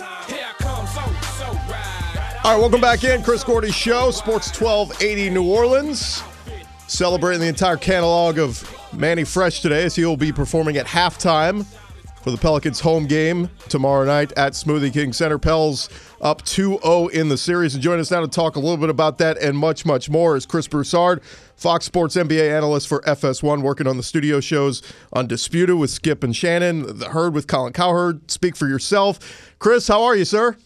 All right, welcome back in. Chris Gordy Show, Sports 1280 New Orleans. Celebrating the entire catalog of Mannie Fresh today as he will be performing at halftime for the Pelicans home game tomorrow night at Smoothie King Center. Pels up 2-0 in the series. And join us now to talk a little bit about that and much, much more is Chris Broussard, Fox Sports NBA analyst for FS1, working on the studio shows Undisputed with Skip and Shannon, The Herd with Colin Cowherd. Speak for yourself. Chris, how are you, sir?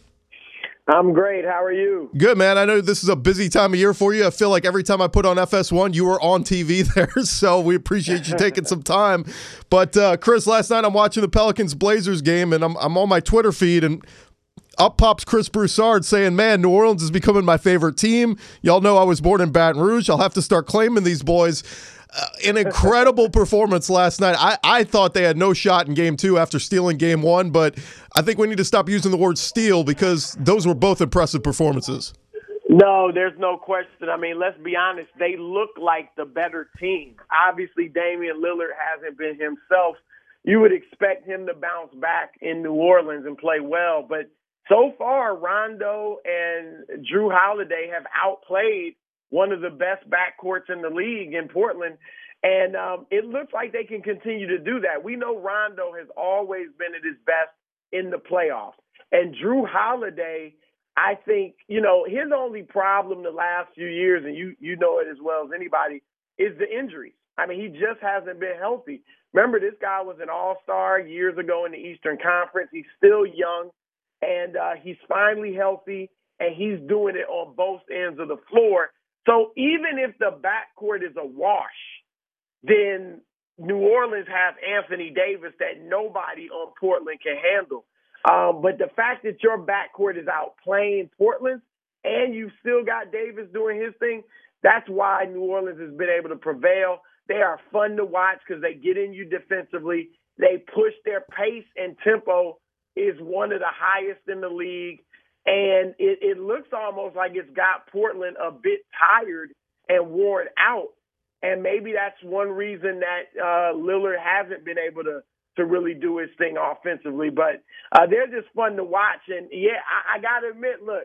I'm great. How are you? Good, man. I know this is a busy time of year for you. I feel like every time I put on FS1, you were on TV there. So we appreciate you taking some time. But, uh, Chris, last night I'm watching the Pelicans Blazers game and I'm, I'm on my Twitter feed and up pops Chris Broussard saying, Man, New Orleans is becoming my favorite team. Y'all know I was born in Baton Rouge. I'll have to start claiming these boys. Uh, an incredible performance last night. I, I thought they had no shot in game two after stealing game one, but I think we need to stop using the word steal because those were both impressive performances. No, there's no question. I mean, let's be honest. They look like the better team. Obviously, Damian Lillard hasn't been himself. You would expect him to bounce back in New Orleans and play well, but so far, Rondo and Jrue Holiday have outplayed one of the best backcourts in the league in Portland. And um, it looks like they can continue to do that. We know Rondo has always been at his best in the playoffs. And Jrue Holiday, I think, you know, his only problem the last few years, and you you know it as well as anybody, is the injuries. I mean, he just hasn't been healthy. Remember, this guy was an all star years ago in the Eastern Conference. He's still young, and uh, he's finally healthy, and he's doing it on both ends of the floor. So even if the backcourt is a wash, then New Orleans has Anthony Davis that nobody on Portland can handle. Um, but the fact that your backcourt is out playing Portland and you've still got Davis doing his thing, that's why New Orleans has been able to prevail. They are fun to watch because they get in you defensively. They push their pace and tempo is one of the highest in the league. And it, it looks almost like it's got Portland a bit tired and worn out. And maybe that's one reason that uh, Lillard hasn't been able to to really do his thing offensively. But uh, they're just fun to watch. And yeah, I, I got to admit, look,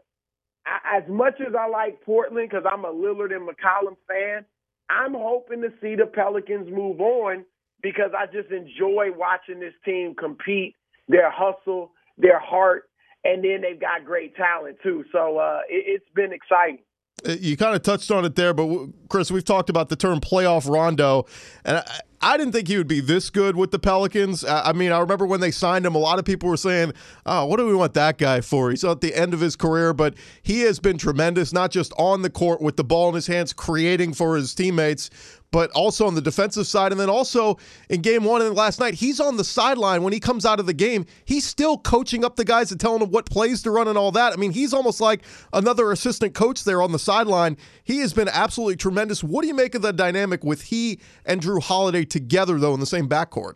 I, as much as I like Portland because I'm a Lillard and McCollum fan, I'm hoping to see the Pelicans move on because I just enjoy watching this team compete, their hustle, their heart, and then they've got great talent too. So uh, it, it's been exciting. Uh, You kind of touched on it there, but Chris, we've talked about the term playoff Rondo, and I, I didn't think he would be this good with the Pelicans. I, I mean, I remember when they signed him, a lot of people were saying, "Oh, what do we want that guy for?" He's at the end of his career, but he has been tremendous, not just on the court with the ball in his hands, creating for his teammates, but also on the defensive side. And then also in game one and last night, he's on the sideline when he comes out of the game. He's still coaching up the guys and telling them what plays to run and all that. I mean, he's almost like another assistant coach there on the sideline. He has been absolutely tremendous. What do you make of the dynamic with he and Jrue Holiday together, though, in the same backcourt?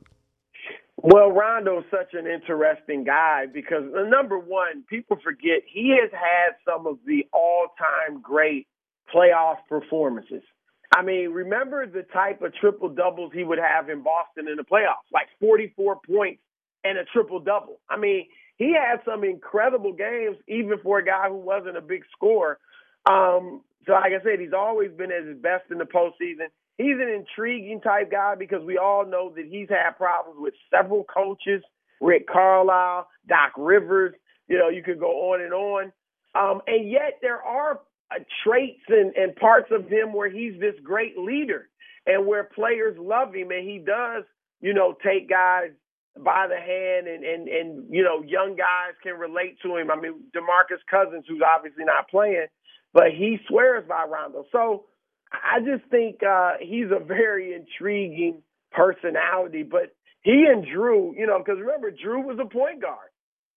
Well, Rondo's such an interesting guy because uh, number one, people forget he has had some of the all-time great playoff performances. I mean, remember the type of triple doubles he would have in Boston in the playoffs, like 44 points and a triple double. I mean, he had some incredible games, even for a guy who wasn't a big scorer. Um, so, like I said, he's always been at his best in the postseason. He's an intriguing type guy because we all know that he's had problems with several coaches, Rick Carlisle, Doc Rivers. You know, you could go on and on. Um, and yet there are uh, traits and, and parts of him where he's this great leader and where players love him and he does, you know, take guys by the hand and, and, and, you know, young guys can relate to him. I mean, DeMarcus Cousins, who's obviously not playing, but he swears by Rondo. So I just think uh, he's a very intriguing personality. But he and Jrue, you know, because remember Jrue was a point guard,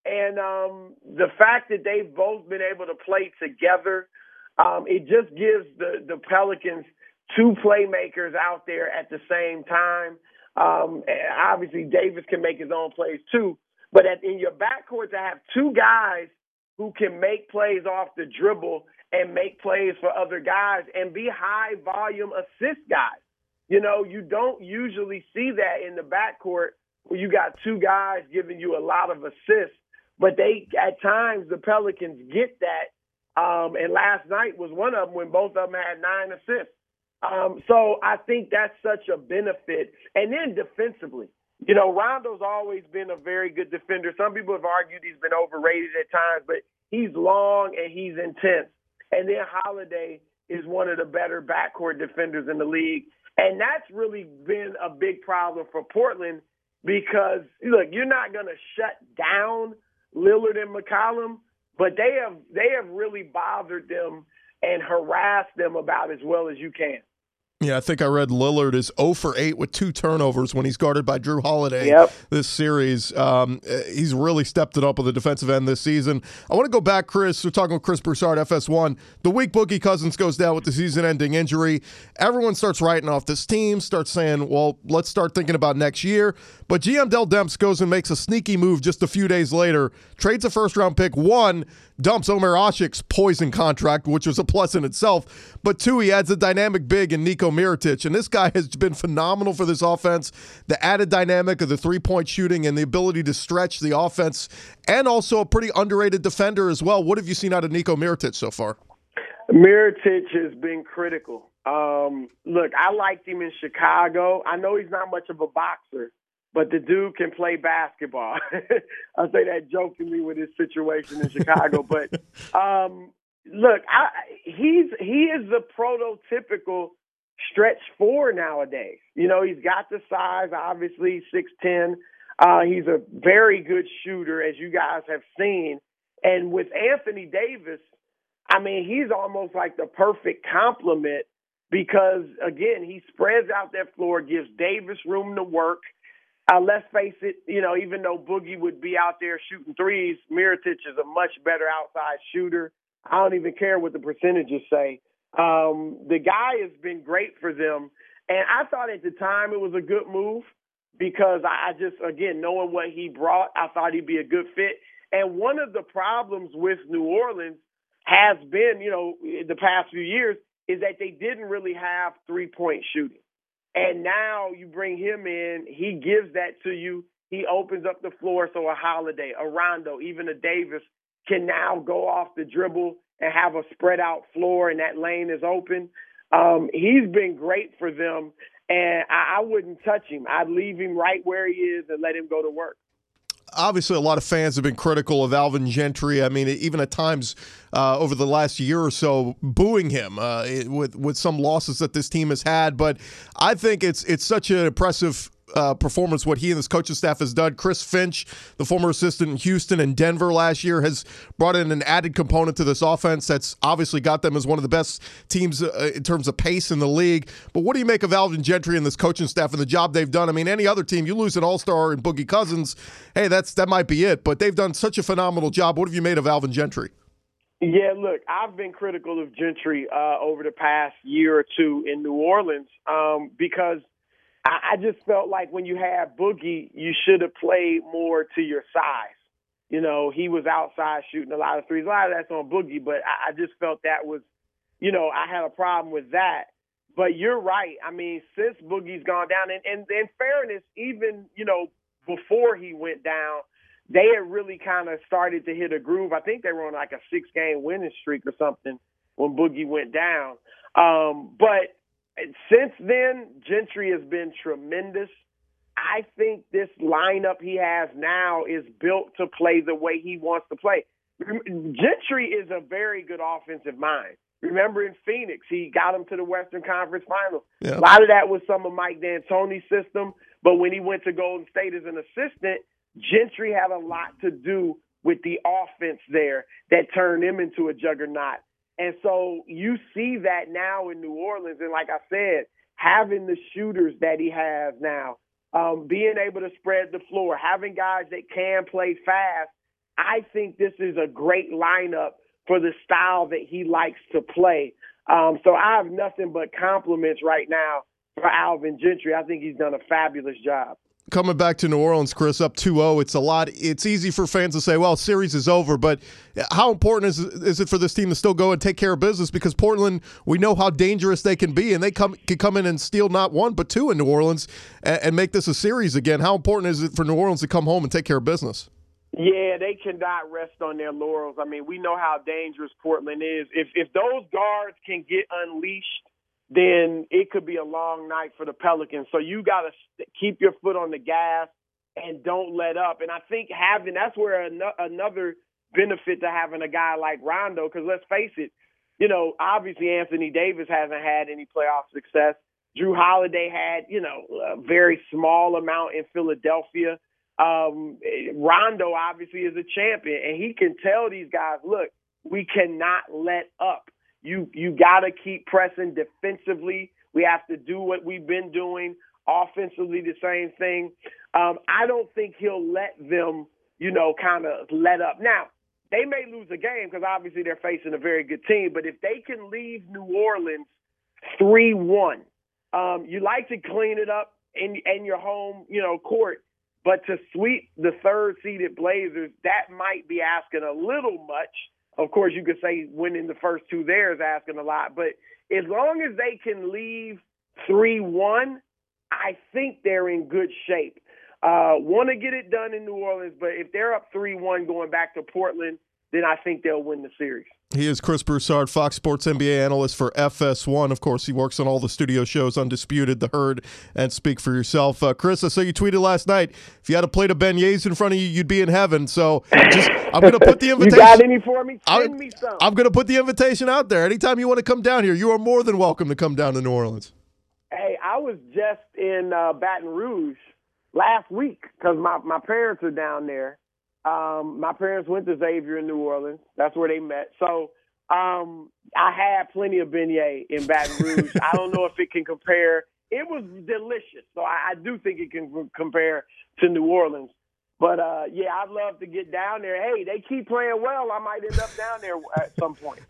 and um, the fact that they've both been able to play together, um, it just gives the the Pelicans two playmakers out there at the same time. Um, obviously, Davis can make his own plays too, but at, in your backcourt to have two guys who can make plays off the dribble and make plays for other guys and be high volume assist guys. You know, you don't usually see that in the backcourt where you got two guys giving you a lot of assists, but they at times the Pelicans get that. Um, and last night was one of them when both of them had nine assists. Um, so I think that's such a benefit. And then defensively, you know, Rondo's always been a very good defender. Some people have argued he's been overrated at times, but he's long and he's intense. And then Holiday is one of the better backcourt defenders in the league. And that's really been a big problem for Portland because look, you're not going to shut down Lillard and McCollum, but they have they have really bothered them and harassed them about as well as you can. Yeah, I think I read Lillard is 0 for 8 with two turnovers when he's guarded by Jrue Holiday yep. this series. Um, he's really stepped it up with the defensive end this season. I want to go back, Chris. We're talking with Chris Broussard, FS1. The week Boogie Cousins goes down with the season ending injury. Everyone starts writing off this team, starts saying, well, let's start thinking about next year. But GM Dell Demps goes and makes a sneaky move just a few days later, trades a first round pick, one, dumps Omer Asik's poison contract, which was a plus in itself. But two, he adds a dynamic big in Nico Mirotic. And this guy has been phenomenal for this offense. The added dynamic of the three point shooting and the ability to stretch the offense, and also a pretty underrated defender as well. What have you seen out of Nico Mirotic so far? Mirotic has been critical. Um, look, I liked him in Chicago. I know he's not much of a boxer, but the dude can play basketball. I say that jokingly with his situation in Chicago, but um, look, I, he's he is the prototypical stretch four nowadays. You know, he's got the size, obviously six ten. Uh, he's a very good shooter, as you guys have seen. And with Anthony Davis, I mean, he's almost like the perfect complement because, again, he spreads out that floor, gives Davis room to work. Uh, let's face it, you know, even though Boogie would be out there shooting threes, Mirotic is a much better outside shooter. I don't even care what the percentages say. Um, the guy has been great for them. And I thought at the time it was a good move because I just, again, knowing what he brought, I thought he'd be a good fit. And one of the problems with New Orleans has been, you know, the past few years is that they didn't really have three point shooting. And now you bring him in, he gives that to you. He opens up the floor so a Holiday, a Rondo, even a Davis can now go off the dribble and have a spread out floor and that lane is open. Um, he's been great for them, and I, I wouldn't touch him. I'd leave him right where he is and let him go to work obviously a lot of fans have been critical of Alvin Gentry. I mean, even at times uh, over the last year or so, booing him uh, with with some losses that this team has had. But I think it's it's such an impressive uh, performance, what he and his coaching staff has done. Chris Finch, the former assistant in Houston and Denver last year, has brought in an added component to this offense that's obviously got them as one of the best teams uh, in terms of pace in the league. But what do you make of Alvin Gentry and this coaching staff and the job they've done? I mean, any other team, you lose an All Star in Boogie Cousins, hey, that's that might be it. But they've done such a phenomenal job. What have you made of Alvin Gentry? Yeah, look, I've been critical of Gentry uh, over the past year or two in New Orleans um, because – I, I just felt like when you had Boogie, you should have played more to your size. You know, he was outside shooting a lot of threes. A lot of that's on Boogie, but I, I just felt that was, you know, I had a problem with that. But you're right. I mean, since Boogie's gone down, and, and in fairness, even you know before he went down, they had really kind of started to hit a groove. I think they were on like a six game winning streak or something when Boogie went down. Um, but since then, Gentry has been tremendous. I think this lineup he has now is built to play the way he wants to play. Gentry is a very good offensive mind. Remember in Phoenix, he got him to the Western Conference Finals. Yeah. A lot of that was some of Mike D'Antoni's system, but when he went to Golden State as an assistant, Gentry had a lot to do with the offense there that turned him into a juggernaut. And so you see that now in New Orleans. And like I said, having the shooters that he has now, um, being able to spread the floor, having guys that can play fast, I think this is a great lineup for the style that he likes to play. Um, so I have nothing but compliments right now for Alvin Gentry. I think he's done a fabulous job coming back to New Orleans, Chris, up 2-0, it's a lot. It's easy for fans to say, "Well, series is over," but how important is is it for this team to still go and take care of business? Because Portland, we know how dangerous they can be, and they come can come in and steal not one but two in New Orleans and, and make this a series again. How important is it for New Orleans to come home and take care of business? Yeah, they cannot rest on their laurels. I mean, we know how dangerous Portland is. If if those guards can get unleashed then it could be a long night for the Pelicans. So you got to keep your foot on the gas and don't let up. And I think having that's where an- another benefit to having a guy like Rondo, because let's face it, you know, obviously Anthony Davis hasn't had any playoff success. Jrue Holiday had, you know, a very small amount in Philadelphia. Um, Rondo obviously is a champion, and he can tell these guys, look, we cannot let up. You you got to keep pressing defensively. We have to do what we've been doing offensively. The same thing. Um, I don't think he'll let them, you know, kind of let up. Now they may lose a game because obviously they're facing a very good team. But if they can leave New Orleans three one, um, you like to clean it up in in your home, you know, court. But to sweep the third seeded Blazers, that might be asking a little much. Of course, you could say winning the first two there is asking a lot, but as long as they can leave 3 1, I think they're in good shape. Uh, Want to get it done in New Orleans, but if they're up 3 1 going back to Portland, then I think they'll win the series. He is Chris Broussard, Fox Sports NBA analyst for FS1. Of course, he works on all the studio shows, Undisputed, The Herd, and Speak for Yourself. Uh, Chris, I saw you tweeted last night. If you had a plate of beignets in front of you, you'd be in heaven. So just, I'm going to put the invitation. you got any for me? Send I'm, me some. I'm going to put the invitation out there. Anytime you want to come down here, you are more than welcome to come down to New Orleans. Hey, I was just in uh, Baton Rouge last week because my, my parents are down there um, my parents went to Xavier in New Orleans. That's where they met. So um, I had plenty of beignet in Baton Rouge. I don't know if it can compare. It was delicious, so I, I do think it can compare to New Orleans. But uh, yeah, I'd love to get down there. Hey, they keep playing well. I might end up down there at some point.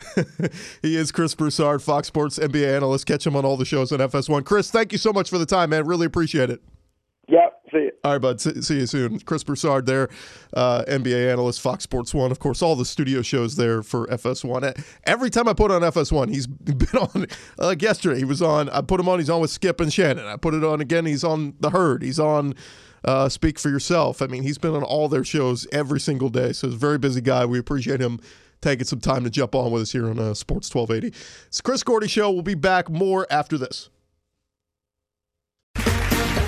he is Chris Broussard, Fox Sports NBA analyst. Catch him on all the shows on FS1. Chris, thank you so much for the time, man. Really appreciate it. Yep. See you. All right, bud. See, see you soon. Chris Broussard there, uh, NBA analyst, Fox Sports One. Of course, all the studio shows there for FS1. Every time I put on FS1, he's been on. Like yesterday, he was on. I put him on. He's on with Skip and Shannon. I put it on again. He's on the Herd. He's on. Uh, Speak for yourself. I mean, he's been on all their shows every single day. So he's a very busy guy. We appreciate him taking some time to jump on with us here on uh, Sports 1280. It's Chris Gordy Show. We'll be back more after this.